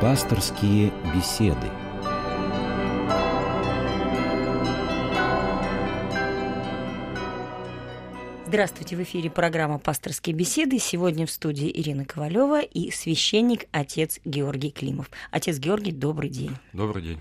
Пасторские беседы. Здравствуйте, в эфире программа «Пасторские беседы». Сегодня в студии Ирина Ковалева и священник отец Георгий Климов. Отец Георгий, добрый день. Добрый день.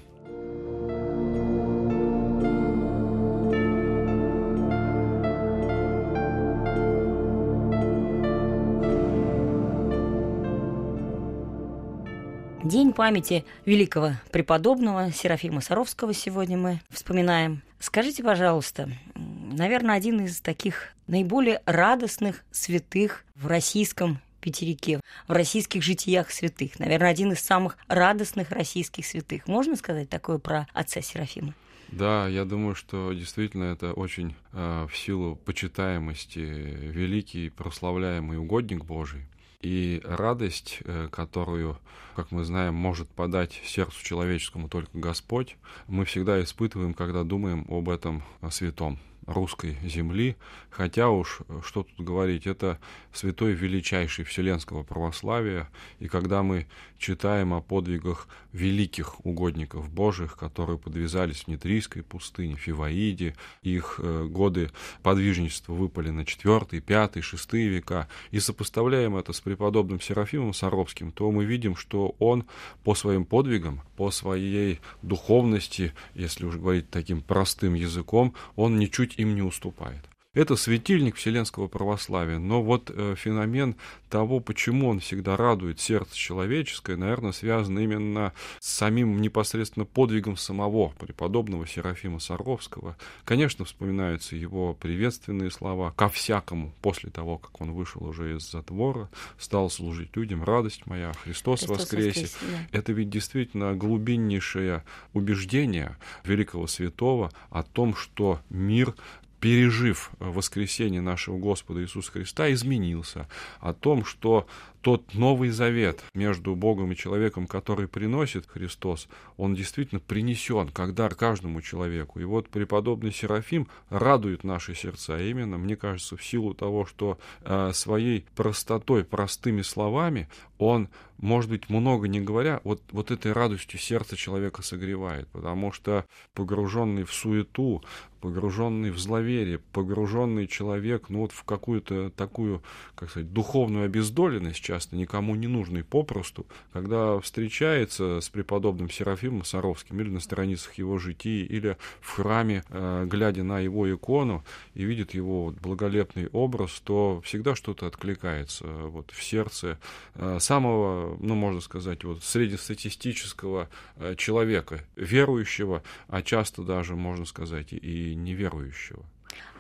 День памяти великого преподобного Серафима Саровского сегодня мы вспоминаем. Скажите, пожалуйста, наверное, один из таких наиболее радостных святых в российском Петерике, в российских житиях святых. Наверное, один из самых радостных российских святых. Можно сказать такое про отца Серафима? Да, я думаю, что действительно это очень э, в силу почитаемости великий прославляемый угодник Божий. И радость, э, которую, как мы знаем, может подать сердцу человеческому только Господь, мы всегда испытываем, когда думаем об этом святом русской земли, хотя уж, что тут говорить, это святой величайший вселенского православия, и когда мы читаем о подвигах великих угодников Божьих, которые подвязались в Нитрийской пустыне, Фиваиде, их э, годы подвижничества выпали на 4, 5, 6 века, и сопоставляем это с преподобным Серафимом Саровским, то мы видим, что он по своим подвигам, по своей духовности, если уж говорить таким простым языком, он ничуть им не уступает. Это светильник вселенского православия, но вот э, феномен того, почему он всегда радует сердце человеческое, наверное, связан именно с самим непосредственно подвигом самого преподобного Серафима Саровского. Конечно, вспоминаются его приветственные слова ко всякому после того, как он вышел уже из затвора, стал служить людям, радость моя, Христос, Христос воскресе. воскресе да. Это ведь действительно глубиннейшее убеждение великого святого о том, что мир пережив воскресение нашего Господа Иисуса Христа, изменился, о том, что тот Новый Завет между Богом и человеком, который приносит Христос, он действительно принесен как дар каждому человеку. И вот преподобный Серафим радует наши сердца именно, мне кажется, в силу того, что э, своей простотой, простыми словами он, может быть, много не говоря, вот, вот этой радостью сердце человека согревает, потому что погруженный в суету, погруженный в зловерие, погруженный человек, ну вот в какую-то такую, как сказать, духовную обездоленность, часто никому не нужный попросту, когда встречается с преподобным Серафимом Саровским или на страницах его житий, или в храме, э, глядя на его икону и видит его благолепный образ, то всегда что-то откликается вот в сердце э, самого, ну, можно сказать, вот среднестатистического э, человека, верующего, а часто даже, можно сказать, и неверующего.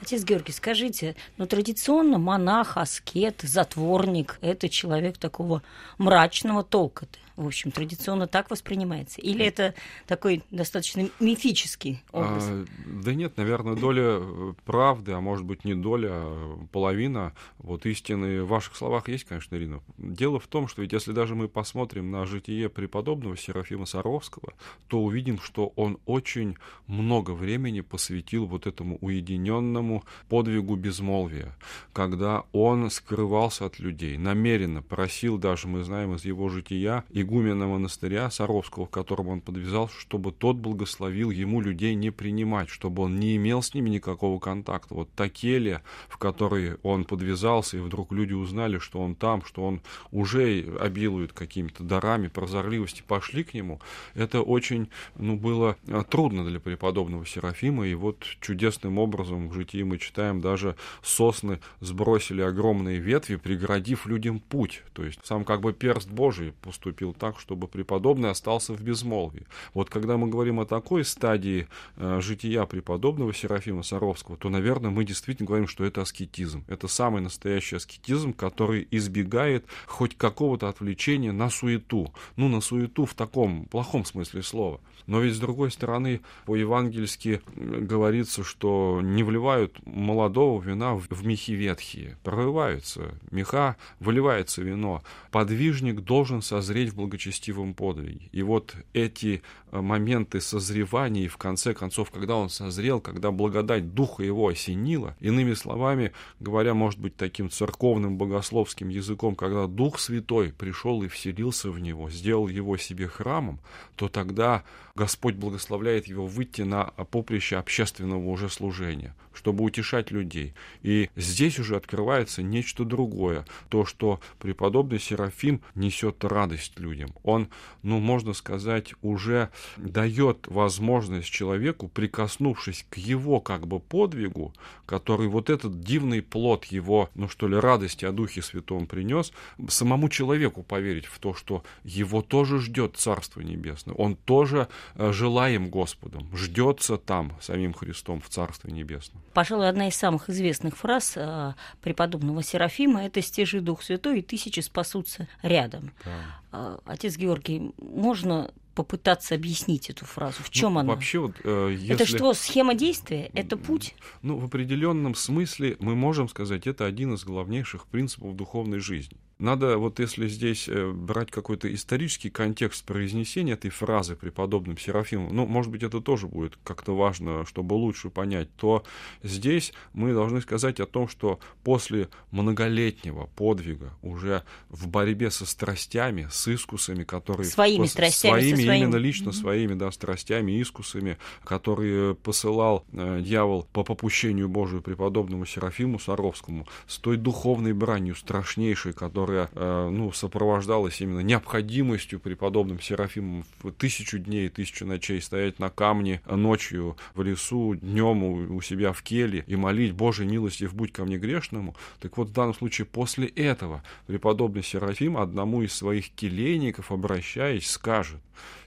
Отец Георгий, скажите, ну традиционно монах, аскет, затворник – это человек такого мрачного толка-то в общем, традиционно так воспринимается? Или это такой достаточно мифический образ? А, да нет, наверное, доля э, правды, а может быть не доля, а половина вот истины в ваших словах есть, конечно, Ирина. Дело в том, что ведь если даже мы посмотрим на житие преподобного Серафима Саровского, то увидим, что он очень много времени посвятил вот этому уединенному подвигу безмолвия, когда он скрывался от людей, намеренно просил даже, мы знаем из его жития, игумена монастыря Саровского, в котором он подвязался, чтобы тот благословил ему людей не принимать, чтобы он не имел с ними никакого контакта. Вот та келья, в которой он подвязался, и вдруг люди узнали, что он там, что он уже обилует какими-то дарами прозорливости, пошли к нему, это очень ну, было а, трудно для преподобного Серафима, и вот чудесным образом в житии мы читаем, даже сосны сбросили огромные ветви, преградив людям путь. То есть сам как бы перст Божий поступил так, чтобы преподобный остался в безмолвии. Вот когда мы говорим о такой стадии э, жития преподобного Серафима Саровского, то, наверное, мы действительно говорим, что это аскетизм. Это самый настоящий аскетизм, который избегает хоть какого-то отвлечения на суету. Ну, на суету в таком плохом смысле слова. Но ведь, с другой стороны, по-евангельски говорится, что не вливают молодого вина в мехи ветхие. Прорываются меха, выливается вино. Подвижник должен созреть в благочестивом подвиге. И вот эти э, моменты созревания, и в конце концов, когда он созрел, когда благодать Духа его осенила, иными словами говоря, может быть, таким церковным богословским языком, когда Дух Святой пришел и вселился в него, сделал его себе храмом, то тогда Господь благословляет его выйти на поприще общественного уже служения, чтобы утешать людей. И здесь уже открывается нечто другое, то, что преподобный Серафим несет радость людям. Он, ну, можно сказать, уже дает возможность человеку, прикоснувшись к его как бы подвигу, который вот этот дивный плод его, ну что ли, радости о Духе Святом принес, самому человеку поверить в то, что его тоже ждет Царство Небесное. Он тоже желаем Господом, ждется там самим Христом в Царстве Небесном. Пожалуй, одна из самых известных фраз э, преподобного Серафима – это «Стежи Дух Святой, и тысячи спасутся рядом». Да. Э, отец Георгий, можно попытаться объяснить эту фразу? В чем ну, она? Вообще, вот, э, если... Это что, схема действия? Это путь? Ну, в определенном смысле мы можем сказать, это один из главнейших принципов духовной жизни. Надо вот если здесь э, брать какой-то исторический контекст произнесения этой фразы преподобным Серафимом, ну, может быть, это тоже будет как-то важно, чтобы лучше понять, то здесь мы должны сказать о том, что после многолетнего подвига уже в борьбе со страстями, с искусами, которые... Своими пос... страстями. Своими, своим... именно лично mm-hmm. своими, да, страстями, искусами, которые посылал э, дьявол по попущению Божию преподобному Серафиму Саровскому, с той духовной бранью страшнейшей, которая которая э, ну, сопровождалась именно необходимостью преподобным Серафимом в тысячу дней, тысячу ночей стоять на камне ночью в лесу, днем у себя в келье и молить Божьей милости в будь ко мне грешному. Так вот, в данном случае после этого преподобный Серафим одному из своих келейников, обращаясь, скажет,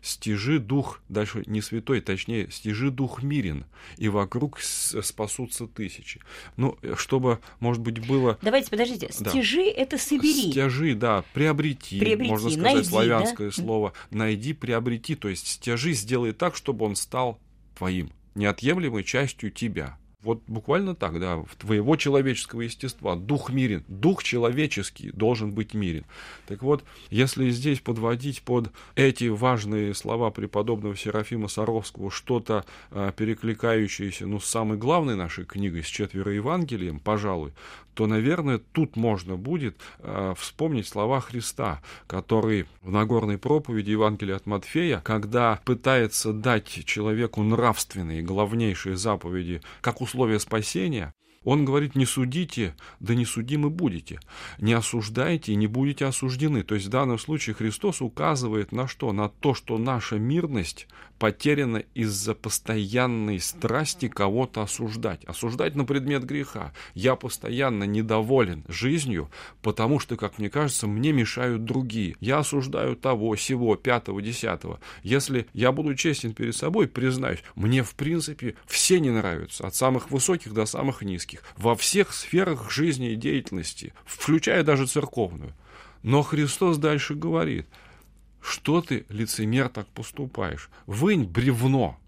стяжи дух, дальше не святой, точнее, стяжи дух мирен, и вокруг спасутся тысячи. Ну, чтобы, может быть, было... Давайте, подождите, стяжи да. это собери. Стяжи, да, приобрети, приобрети можно сказать, найди, славянское да? слово. Найди, приобрети, то есть стяжи сделай так, чтобы он стал твоим, неотъемлемой частью тебя. Вот буквально так, да, твоего человеческого естества. Дух мирен, дух человеческий должен быть мирен. Так вот, если здесь подводить под эти важные слова преподобного Серафима Саровского что-то э, перекликающееся, ну, с самой главной нашей книгой, с четверо Евангелием, пожалуй, то, наверное, тут можно будет э, вспомнить слова Христа, который в Нагорной проповеди Евангелия от Матфея, когда пытается дать человеку нравственные, главнейшие заповеди, как условие спасения, он говорит, не судите, да не судимы будете. Не осуждайте, не будете осуждены. То есть в данном случае Христос указывает на что? На то, что наша мирность потеряна из-за постоянной страсти кого-то осуждать. Осуждать на предмет греха. Я постоянно недоволен жизнью, потому что, как мне кажется, мне мешают другие. Я осуждаю того, сего, пятого, десятого. Если я буду честен перед собой, признаюсь, мне в принципе все не нравятся, от самых высоких до самых низких, во всех сферах жизни и деятельности, включая даже церковную. Но Христос дальше говорит – что ты, лицемер, так поступаешь? Вынь бревно,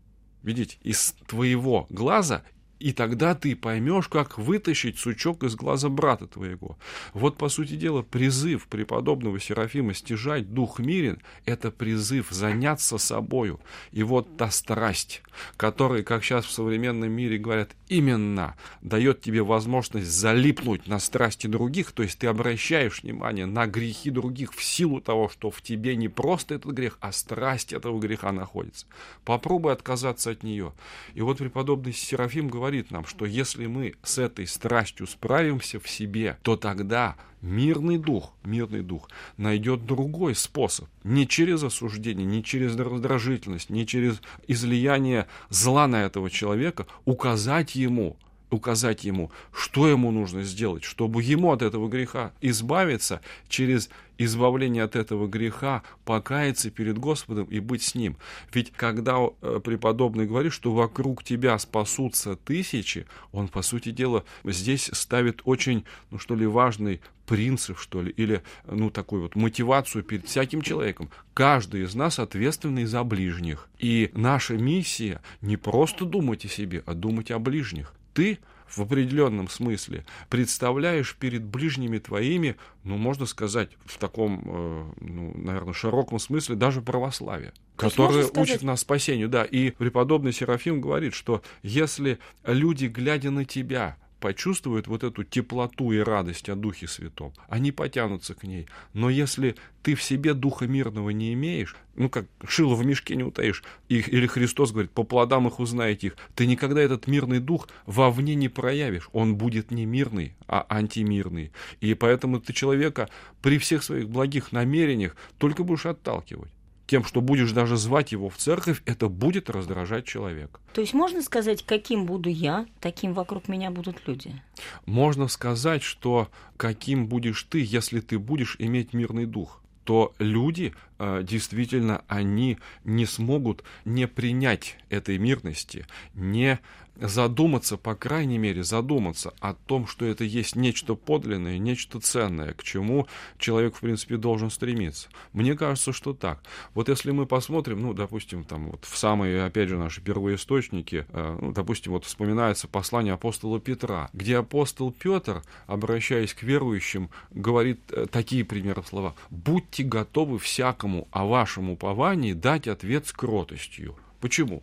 видите, из твоего глаза и тогда ты поймешь, как вытащить сучок из глаза брата твоего. Вот, по сути дела, призыв преподобного Серафима стяжать дух мирен – это призыв заняться собою. И вот та страсть, которая, как сейчас в современном мире говорят, именно дает тебе возможность залипнуть на страсти других, то есть ты обращаешь внимание на грехи других в силу того, что в тебе не просто этот грех, а страсть этого греха находится. Попробуй отказаться от нее. И вот преподобный Серафим говорит, говорит нам, что если мы с этой страстью справимся в себе, то тогда мирный дух, мирный дух найдет другой способ. Не через осуждение, не через раздражительность, не через излияние зла на этого человека, указать ему, указать ему, что ему нужно сделать, чтобы ему от этого греха избавиться через избавление от этого греха, покаяться перед Господом и быть с Ним. Ведь когда э, преподобный говорит, что вокруг тебя спасутся тысячи, он, по сути дела, здесь ставит очень, ну что ли, важный принцип, что ли, или, ну, такую вот мотивацию перед всяким человеком. Каждый из нас ответственный за ближних. И наша миссия не просто думать о себе, а думать о ближних. Ты в определенном смысле представляешь перед ближними твоими, ну, можно сказать, в таком, э, ну, наверное, широком смысле даже православие которое сказать... учит нас спасению. Да, и преподобный Серафим говорит, что если люди, глядя на тебя, почувствуют вот эту теплоту и радость о Духе Святом, они потянутся к ней. Но если ты в себе Духа мирного не имеешь, ну как шило в мешке не утаишь, или Христос говорит, по плодам их узнаете их, ты никогда этот мирный дух вовне не проявишь. Он будет не мирный, а антимирный. И поэтому ты человека при всех своих благих намерениях только будешь отталкивать тем, что будешь даже звать его в церковь, это будет раздражать человека. То есть можно сказать, каким буду я, таким вокруг меня будут люди? Можно сказать, что каким будешь ты, если ты будешь иметь мирный дух то люди э, действительно они не смогут не принять этой мирности, не задуматься, по крайней мере, задуматься о том, что это есть нечто подлинное, нечто ценное, к чему человек, в принципе, должен стремиться. Мне кажется, что так. Вот если мы посмотрим, ну, допустим, там вот в самые, опять же, наши первоисточники, э, ну, допустим, вот вспоминается послание апостола Петра, где апостол Петр, обращаясь к верующим, говорит э, такие примеры слова. «Будьте готовы всякому о вашем уповании дать ответ с кротостью». Почему?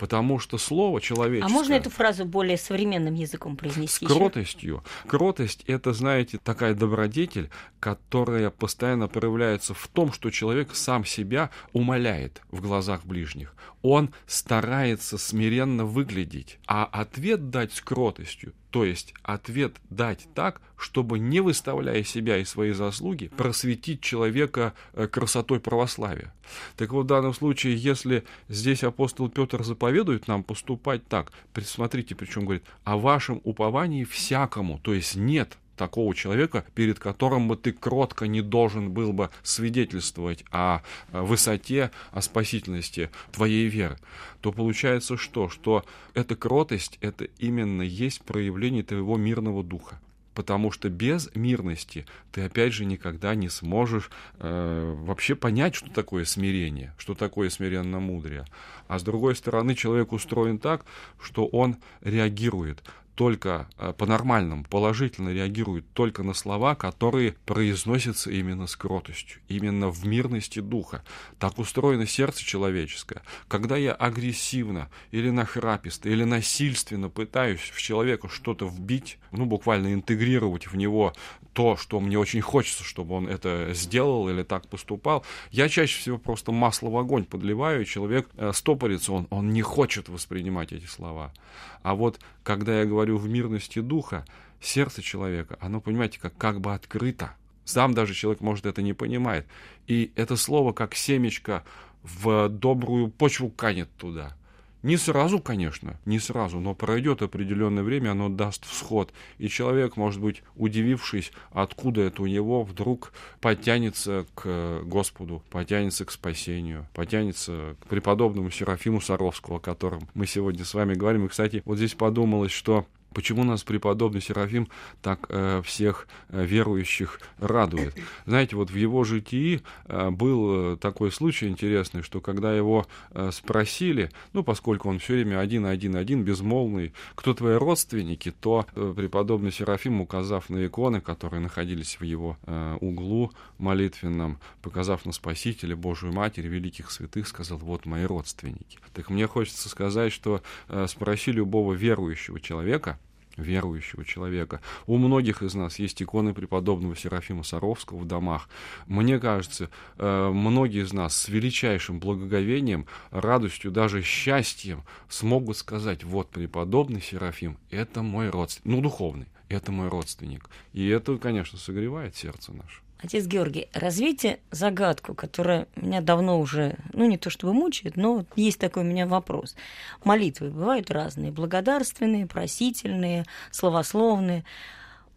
Потому что слово человеческое... А можно эту фразу более современным языком произнести? С кротостью. Кротость – это, знаете, такая добродетель, которая постоянно проявляется в том, что человек сам себя умоляет в глазах ближних. Он старается смиренно выглядеть, а ответ дать с кротостью то есть ответ дать так, чтобы, не выставляя себя и свои заслуги, просветить человека э, красотой православия. Так вот, в данном случае, если здесь апостол Петр заповедует нам поступать так, смотрите, причем говорит, о вашем уповании всякому, то есть нет такого человека, перед которым бы ты кротко не должен был бы свидетельствовать о высоте, о спасительности твоей веры, то получается что? Что эта кротость, это именно есть проявление твоего мирного духа потому что без мирности ты опять же никогда не сможешь э, вообще понять, что такое смирение, что такое смиренно-мудрее. А с другой стороны, человек устроен так, что он реагирует только э, по-нормальному, положительно реагирует только на слова, которые произносятся именно с кротостью, именно в мирности духа. Так устроено сердце человеческое. Когда я агрессивно или нахраписто, или насильственно пытаюсь в человека что-то вбить, ну, буквально интегрировать в него то, что мне очень хочется, чтобы он это сделал или так поступал, я чаще всего просто масло в огонь подливаю, и человек э, стопорится, он, он не хочет воспринимать эти слова. А вот когда я говорю в мирности духа, сердце человека, оно, понимаете, как, как бы открыто. Сам даже человек, может, это не понимает. И это слово, как семечко, в добрую почву канет туда – не сразу, конечно, не сразу, но пройдет определенное время, оно даст всход. И человек, может быть, удивившись, откуда это у него, вдруг потянется к Господу, потянется к спасению, потянется к преподобному Серафиму Саровскому, о котором мы сегодня с вами говорим. И, кстати, вот здесь подумалось, что Почему нас преподобный Серафим так э, всех э, верующих радует? Знаете, вот в его житии э, был э, такой случай интересный, что когда его э, спросили, ну, поскольку он все время один-один-один, безмолвный, кто твои родственники, то э, преподобный Серафим, указав на иконы, которые находились в его э, углу молитвенном, показав на Спасителя, Божию Матерь, великих святых, сказал, вот мои родственники. Так мне хочется сказать, что э, спроси любого верующего человека, верующего человека. У многих из нас есть иконы преподобного Серафима Саровского в домах. Мне кажется, э, многие из нас с величайшим благоговением, радостью, даже счастьем смогут сказать, вот преподобный Серафим, это мой родственник, ну, духовный, это мой родственник. И это, конечно, согревает сердце наше. Отец Георгий, развейте загадку, которая меня давно уже, ну не то чтобы мучает, но есть такой у меня вопрос. Молитвы бывают разные, благодарственные, просительные, словословные.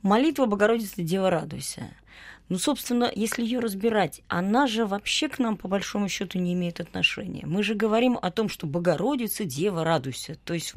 Молитва Богородицы Дева радуйся. Ну, собственно, если ее разбирать, она же вообще к нам, по большому счету, не имеет отношения. Мы же говорим о том, что Богородица, Дева, радуйся. То есть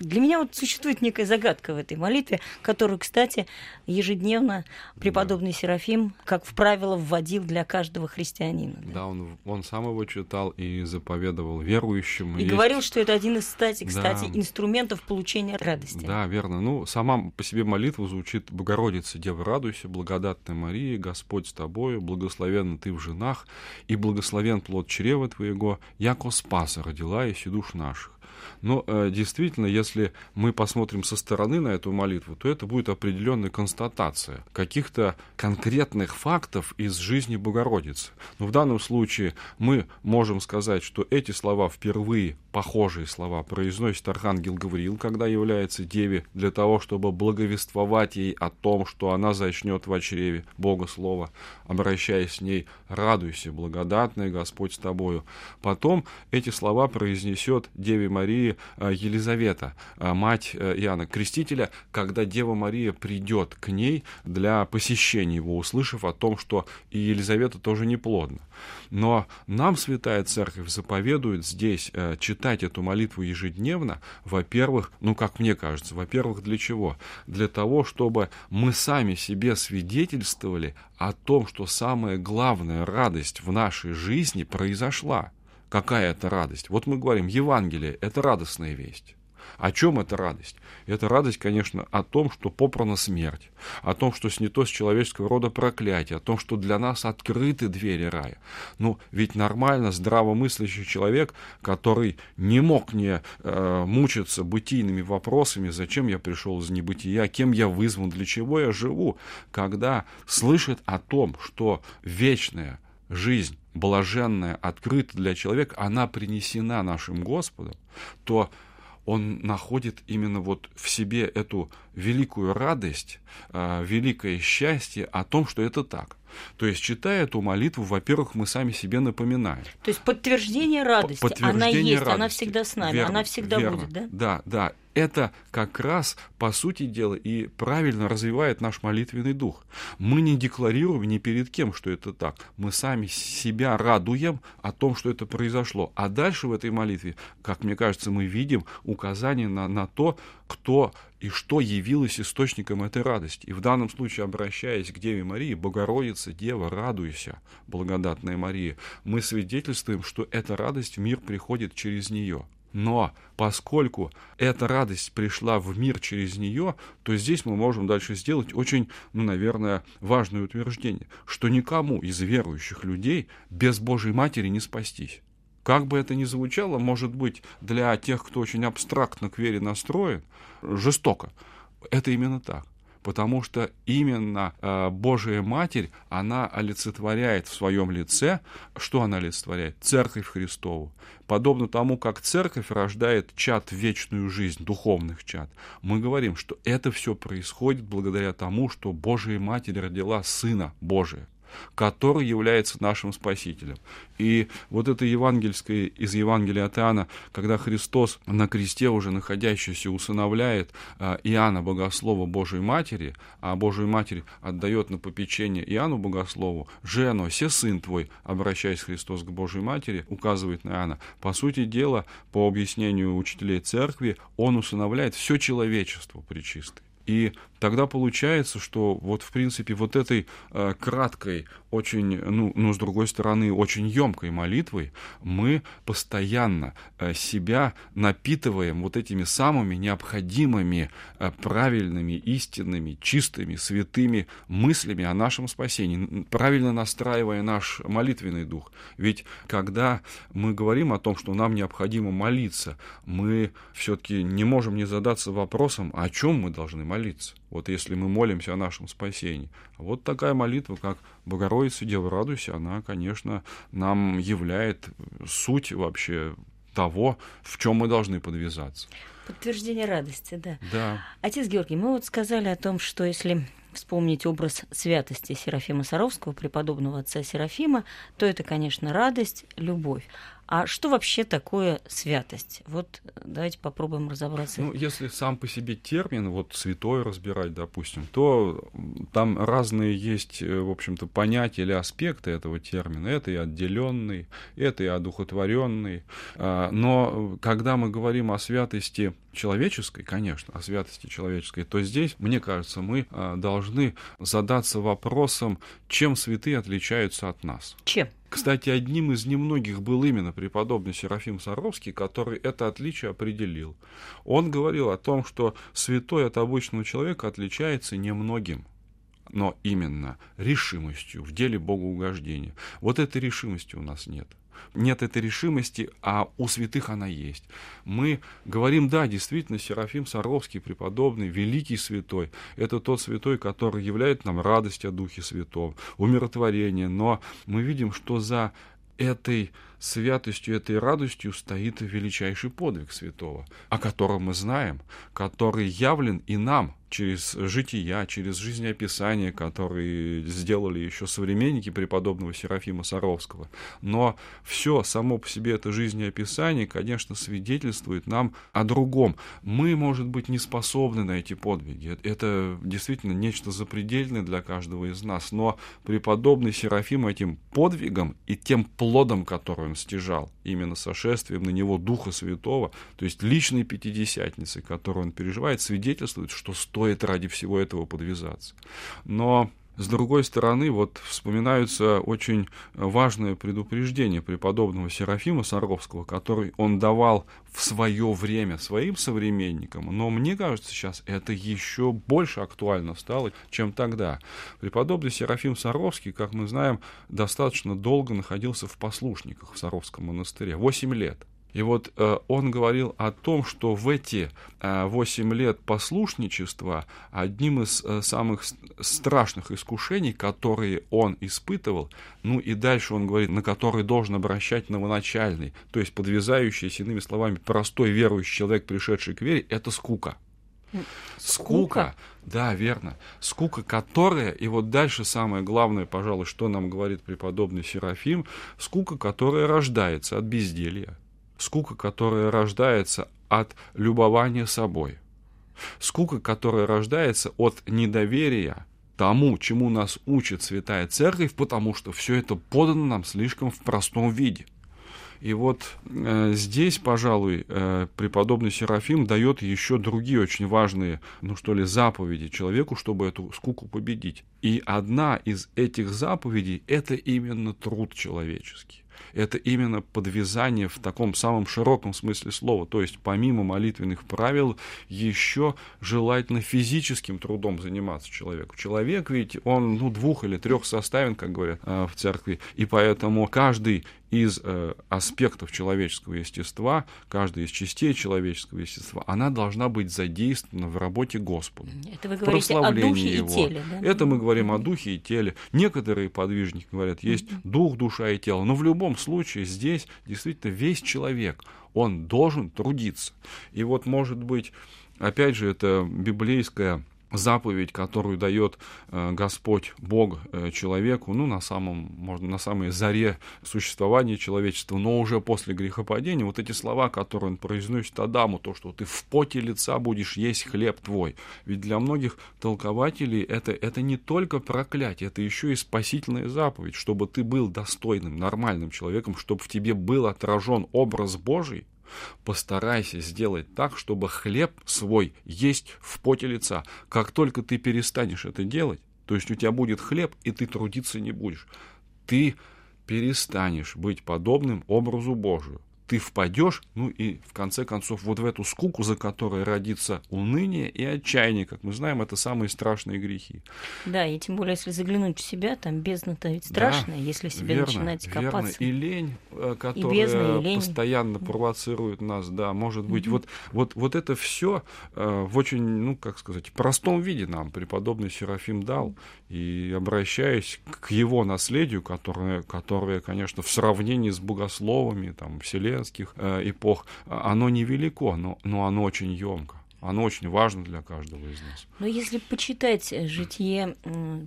для меня вот существует некая загадка в этой молитве, которую, кстати, ежедневно преподобный да. Серафим, как в правило, вводил для каждого христианина. Да, да он, он сам его читал и заповедовал верующим. И есть... говорил, что это один из, кстати, кстати да. инструментов получения радости. Да, верно. Ну, сама по себе молитва звучит «Богородица, Дева, радуйся, благодатная Мария, Господь с тобою, благословенна ты в женах, и благословен плод чрева твоего, яко спаса родила и душ наших». Но э, действительно, если мы посмотрим со стороны на эту молитву, то это будет определенная констатация каких-то конкретных фактов из жизни Богородицы. Но в данном случае мы можем сказать, что эти слова впервые, похожие слова, произносит Архангел Гавриил, когда является Деве, для того, чтобы благовествовать ей о том, что она зачнет в чреве Бога Слова, обращаясь с ней «Радуйся, благодатная Господь с тобою». Потом эти слова произнесет Деве Марии Э, Елизавета, э, мать э, Иоанна Крестителя, когда Дева Мария придет к ней для посещения его, услышав о том, что и Елизавета тоже неплодна. Но нам Святая Церковь заповедует здесь читать эту молитву ежедневно, во-первых, ну, как мне кажется, во-первых, для чего? Для того, чтобы мы сами себе свидетельствовали о том, что самая главная радость в нашей жизни произошла. Какая это радость? Вот мы говорим, Евангелие – это радостная весть. О чем эта радость? Это радость, конечно, о том, что попрана смерть, о том, что снято с человеческого рода проклятие, о том, что для нас открыты двери рая. Ну, ведь нормально здравомыслящий человек, который не мог не э, мучиться бытийными вопросами, зачем я пришел из небытия, кем я вызван, для чего я живу, когда слышит о том, что вечная жизнь блаженная, открыта для человека, она принесена нашим Господом, то он находит именно вот в себе эту великую радость, а, великое счастье о том, что это так. То есть, читая эту молитву, во-первых, мы сами себе напоминаем. То есть подтверждение радости, подтверждение она есть, радости. она всегда с нами, верно, она всегда верно. будет, да? Да, да это как раз, по сути дела, и правильно развивает наш молитвенный дух. Мы не декларируем ни перед кем, что это так. Мы сами себя радуем о том, что это произошло. А дальше в этой молитве, как мне кажется, мы видим указание на, на то, кто и что явилось источником этой радости. И в данном случае, обращаясь к Деве Марии, Богородица, Дева, радуйся, благодатная Мария, мы свидетельствуем, что эта радость в мир приходит через нее. Но поскольку эта радость пришла в мир через нее, то здесь мы можем дальше сделать очень, ну, наверное, важное утверждение, что никому из верующих людей без Божьей Матери не спастись. Как бы это ни звучало, может быть, для тех, кто очень абстрактно к вере настроен, жестоко. Это именно так потому что именно э, Божия Матерь, она олицетворяет в своем лице, что она олицетворяет? Церковь Христову. Подобно тому, как церковь рождает чад вечную жизнь, духовных чад, мы говорим, что это все происходит благодаря тому, что Божия Матерь родила Сына Божия который является нашим Спасителем. И вот это евангельское из Евангелия от Иоанна, когда Христос на кресте уже находящийся усыновляет а, Иоанна Богослова Божией Матери, а Божию Матерь отдает на попечение Иоанну Богослову, «Жено, се сын твой», обращаясь Христос к Божьей Матери, указывает на Иоанна. По сути дела, по объяснению учителей церкви, он усыновляет все человечество причистое. И тогда получается, что вот в принципе вот этой э, краткой, очень, ну, ну, с другой стороны, очень емкой молитвой мы постоянно э, себя напитываем вот этими самыми необходимыми, э, правильными, истинными, чистыми, святыми мыслями о нашем спасении, правильно настраивая наш молитвенный дух. Ведь когда мы говорим о том, что нам необходимо молиться, мы все-таки не можем не задаться вопросом, о чем мы должны молиться. Вот если мы молимся о нашем спасении. Вот такая молитва, как Богородица, Дева, радуйся, она, конечно, нам являет суть вообще того, в чем мы должны подвязаться. Подтверждение радости, да. Да. Отец Георгий, мы вот сказали о том, что если вспомнить образ святости Серафима Саровского, преподобного отца Серафима, то это, конечно, радость, любовь. А что вообще такое святость? Вот давайте попробуем разобраться. Ну, если сам по себе термин, вот святой разбирать, допустим, то там разные есть, э, в общем-то, понятия или аспекты этого термина. Это и отделенный, это и одухотворенный. А, но когда мы говорим о святости человеческой, конечно, о святости человеческой, то здесь, мне кажется, мы а, должны задаться вопросом, чем святые отличаются от нас. Чем? Кстати, одним из немногих был именно преподобный Серафим Саровский, который это отличие определил. Он говорил о том, что святой от обычного человека отличается немногим но именно решимостью в деле богоугождения. Вот этой решимости у нас нет нет этой решимости, а у святых она есть. Мы говорим, да, действительно, Серафим Саровский, преподобный, великий святой, это тот святой, который являет нам радость о Духе Святом, умиротворение, но мы видим, что за этой святостью, этой радостью стоит величайший подвиг святого, о котором мы знаем, который явлен и нам через жития, через жизнеописания, которые сделали еще современники преподобного Серафима Саровского. Но все само по себе это жизнеописание, конечно, свидетельствует нам о другом. Мы, может быть, не способны на эти подвиги. Это действительно нечто запредельное для каждого из нас. Но преподобный Серафим этим подвигом и тем плодом, который он стяжал, именно сошествием на него Духа Святого, то есть личной пятидесятницы, которую он переживает, свидетельствует, что стоит ради всего этого подвязаться. Но с другой стороны, вот вспоминаются очень важное предупреждение преподобного Серафима Саровского, который он давал в свое время своим современникам, но мне кажется, сейчас это еще больше актуально стало, чем тогда. Преподобный Серафим Саровский, как мы знаем, достаточно долго находился в послушниках в Саровском монастыре, 8 лет – и вот э, он говорил о том, что в эти э, 8 лет послушничества одним из э, самых страшных искушений, которые он испытывал, ну и дальше он говорит, на которые должен обращать новоначальный, то есть подвязающийся, иными словами, простой верующий человек, пришедший к вере, это скука. Скука? скука, да, верно. Скука, которая, и вот дальше самое главное, пожалуй, что нам говорит преподобный Серафим, скука, которая рождается от безделья скука, которая рождается от любования собой, скука, которая рождается от недоверия тому, чему нас учит Святая Церковь, потому что все это подано нам слишком в простом виде. И вот э, здесь, пожалуй, э, преподобный Серафим дает еще другие очень важные, ну что ли, заповеди человеку, чтобы эту скуку победить. И одна из этих заповедей – это именно труд человеческий это именно подвязание в таком самом широком смысле слова. То есть помимо молитвенных правил еще желательно физическим трудом заниматься человеку. Человек ведь, он ну, двух или трех составен, как говорят э, в церкви, и поэтому каждый из э, аспектов человеческого естества, каждая из частей человеческого естества, она должна быть задействована в работе Господа. Это вы говорите о духе его. и теле, да? Это мы говорим о духе и теле. Некоторые подвижники говорят, есть дух, душа и тело. Но в любом случае здесь действительно весь человек, он должен трудиться. И вот, может быть, опять же, это библейская заповедь, которую дает э, Господь Бог э, человеку, ну, на самом, можно, на самой заре существования человечества, но уже после грехопадения, вот эти слова, которые он произносит Адаму, то, что ты в поте лица будешь есть хлеб твой. Ведь для многих толкователей это, это не только проклятие, это еще и спасительная заповедь, чтобы ты был достойным, нормальным человеком, чтобы в тебе был отражен образ Божий, Постарайся сделать так, чтобы хлеб свой есть в поте лица. Как только ты перестанешь это делать, то есть у тебя будет хлеб, и ты трудиться не будешь, ты перестанешь быть подобным образу Божию ты впадешь, ну и в конце концов вот в эту скуку, за которой родится уныние и отчаяние, как мы знаем, это самые страшные грехи. Да, и тем более, если заглянуть в себя, там бездна-то ведь страшная, да, если себе верно, начинать копаться. Верно. И лень, э, которая и бездна, и лень. постоянно провоцирует нас, да, может быть, mm-hmm. вот, вот, вот это все э, в очень, ну, как сказать, простом виде нам преподобный Серафим дал, и обращаясь к его наследию, которое, которое конечно, в сравнении с богословами, там, вселенских э, эпох, оно невелико, но, но оно очень емко Оно очень важно для каждого из нас. Но если почитать житие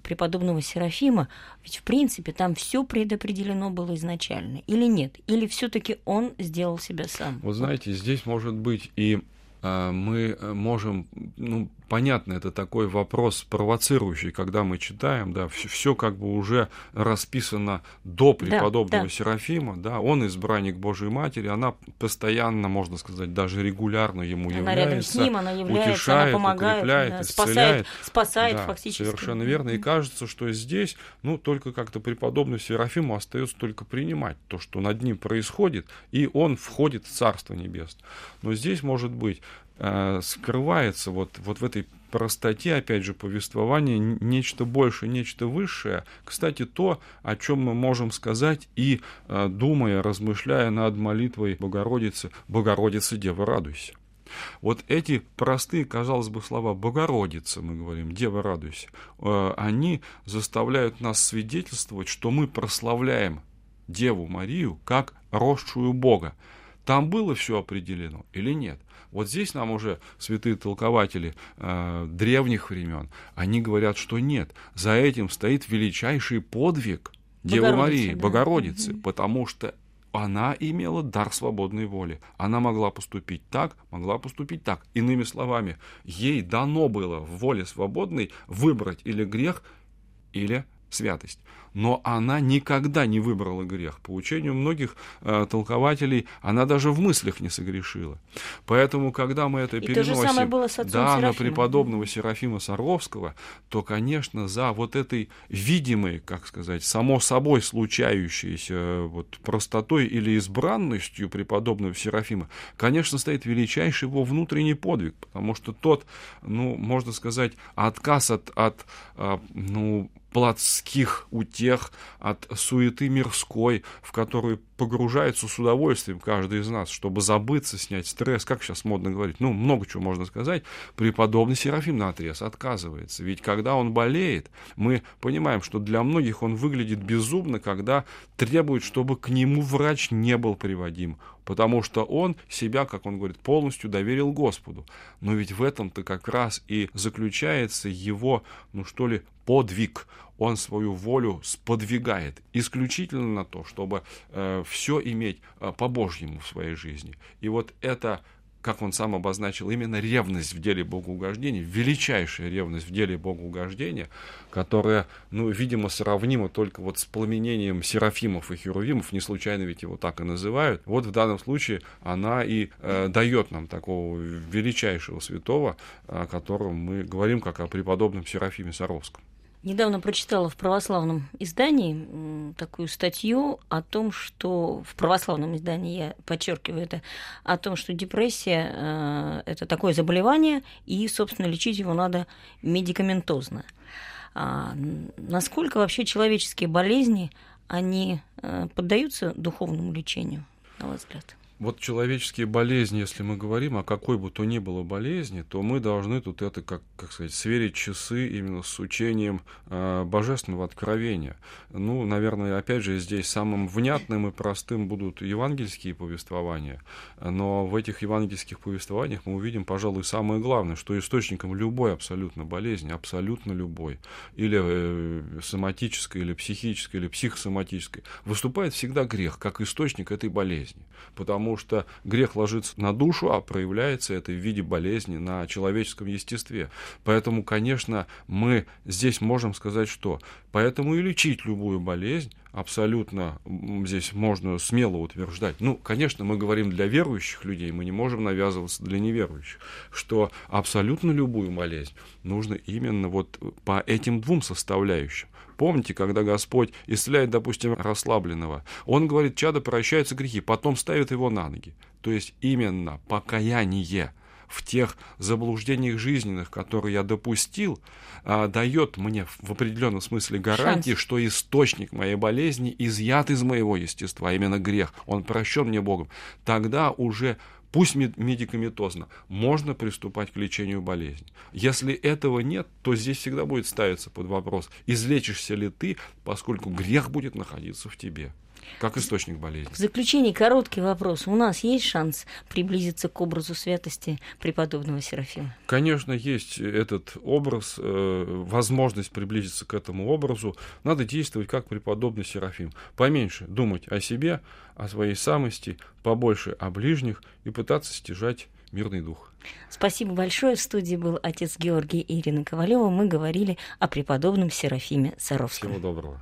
преподобного Серафима, ведь в принципе там все предопределено было изначально, или нет? Или все-таки он сделал себя сам? Вот знаете, здесь может быть и а, мы можем ну, понятно, это такой вопрос провоцирующий, когда мы читаем, да, все, как бы уже расписано до преподобного да, да. Серафима, да, он избранник Божьей Матери, она постоянно, можно сказать, даже регулярно ему она является, рядом с ним, она является, утешает, она помогает, укрепляет, да, исцеляет. спасает, спасает да, фактически. Совершенно верно, и кажется, что здесь, ну, только как-то преподобный Серафиму остается только принимать то, что над ним происходит, и он входит в Царство Небесное. Но здесь, может быть, скрывается вот, вот в этой простоте, опять же, повествования нечто большее, нечто высшее. Кстати, то, о чем мы можем сказать и э, думая, размышляя над молитвой Богородицы, Богородица, Дева, радуйся. Вот эти простые, казалось бы, слова «Богородица», мы говорим, «Дева, радуйся», э, они заставляют нас свидетельствовать, что мы прославляем Деву Марию как росшую Бога. Там было все определено или нет? Вот здесь нам уже святые толкователи э, древних времен, они говорят, что нет, за этим стоит величайший подвиг Девы Марии, да. Богородицы, угу. потому что она имела дар свободной воли. Она могла поступить так, могла поступить так. Иными словами, ей дано было в воле свободной выбрать или грех, или святость но она никогда не выбрала грех. По учению многих э, толкователей, она даже в мыслях не согрешила. Поэтому, когда мы это И переносим то же самое было с отцом да, на преподобного Серафима Саровского, то, конечно, за вот этой видимой, как сказать, само собой случающейся э, вот, простотой или избранностью преподобного Серафима, конечно, стоит величайший его внутренний подвиг, потому что тот, ну, можно сказать, отказ от, от э, ну, плотских утех, от суеты мирской, в которую погружается с удовольствием каждый из нас, чтобы забыться, снять стресс, как сейчас модно говорить, ну, много чего можно сказать, преподобный Серафим на отрез отказывается. Ведь когда он болеет, мы понимаем, что для многих он выглядит безумно, когда требует, чтобы к нему врач не был приводим, потому что он себя, как он говорит, полностью доверил Господу. Но ведь в этом-то как раз и заключается его, ну что ли, подвиг он свою волю сподвигает исключительно на то, чтобы э, все иметь э, по-божьему в своей жизни. И вот это как он сам обозначил, именно ревность в деле богоугождения, величайшая ревность в деле богоугождения, которая, ну, видимо, сравнима только вот с пламенением серафимов и херувимов, не случайно ведь его так и называют. Вот в данном случае она и э, дает нам такого величайшего святого, о котором мы говорим как о преподобном Серафиме Саровском. Недавно прочитала в православном издании такую статью о том, что в православном издании, я подчеркиваю это, о том, что депрессия э, это такое заболевание, и, собственно, лечить его надо медикаментозно. А насколько вообще человеческие болезни, они э, поддаются духовному лечению, на ваш взгляд? Вот человеческие болезни, если мы говорим о какой бы то ни было болезни, то мы должны тут это, как, как сказать, сверить часы именно с учением э, божественного откровения. Ну, наверное, опять же, здесь самым внятным и простым будут евангельские повествования, но в этих евангельских повествованиях мы увидим, пожалуй, самое главное, что источником любой абсолютно болезни, абсолютно любой, или э, соматической, или психической, или психосоматической, выступает всегда грех, как источник этой болезни. Потому потому что грех ложится на душу, а проявляется это в виде болезни на человеческом естестве. Поэтому, конечно, мы здесь можем сказать, что поэтому и лечить любую болезнь абсолютно здесь можно смело утверждать. Ну, конечно, мы говорим для верующих людей, мы не можем навязываться для неверующих, что абсолютно любую болезнь нужно именно вот по этим двум составляющим. Помните, когда Господь исцеляет, допустим, расслабленного, Он говорит, чадо прощаются грехи, потом ставит его на ноги. То есть именно покаяние в тех заблуждениях жизненных, которые я допустил, а, дает мне в определенном смысле гарантии, Шанс. что источник моей болезни изъят из моего естества, а именно грех, он прощен мне Богом. Тогда уже пусть медикаментозно, можно приступать к лечению болезни. Если этого нет, то здесь всегда будет ставиться под вопрос, излечишься ли ты, поскольку грех будет находиться в тебе. Как источник болезни. В заключение короткий вопрос. У нас есть шанс приблизиться к образу святости преподобного Серафима? Конечно, есть этот образ, э, возможность приблизиться к этому образу. Надо действовать как преподобный Серафим. Поменьше думать о себе, о своей самости, побольше о ближних и пытаться стяжать мирный дух. Спасибо большое. В студии был отец Георгий и Ирина Ковалева. Мы говорили о преподобном Серафиме Саровском. Всего доброго.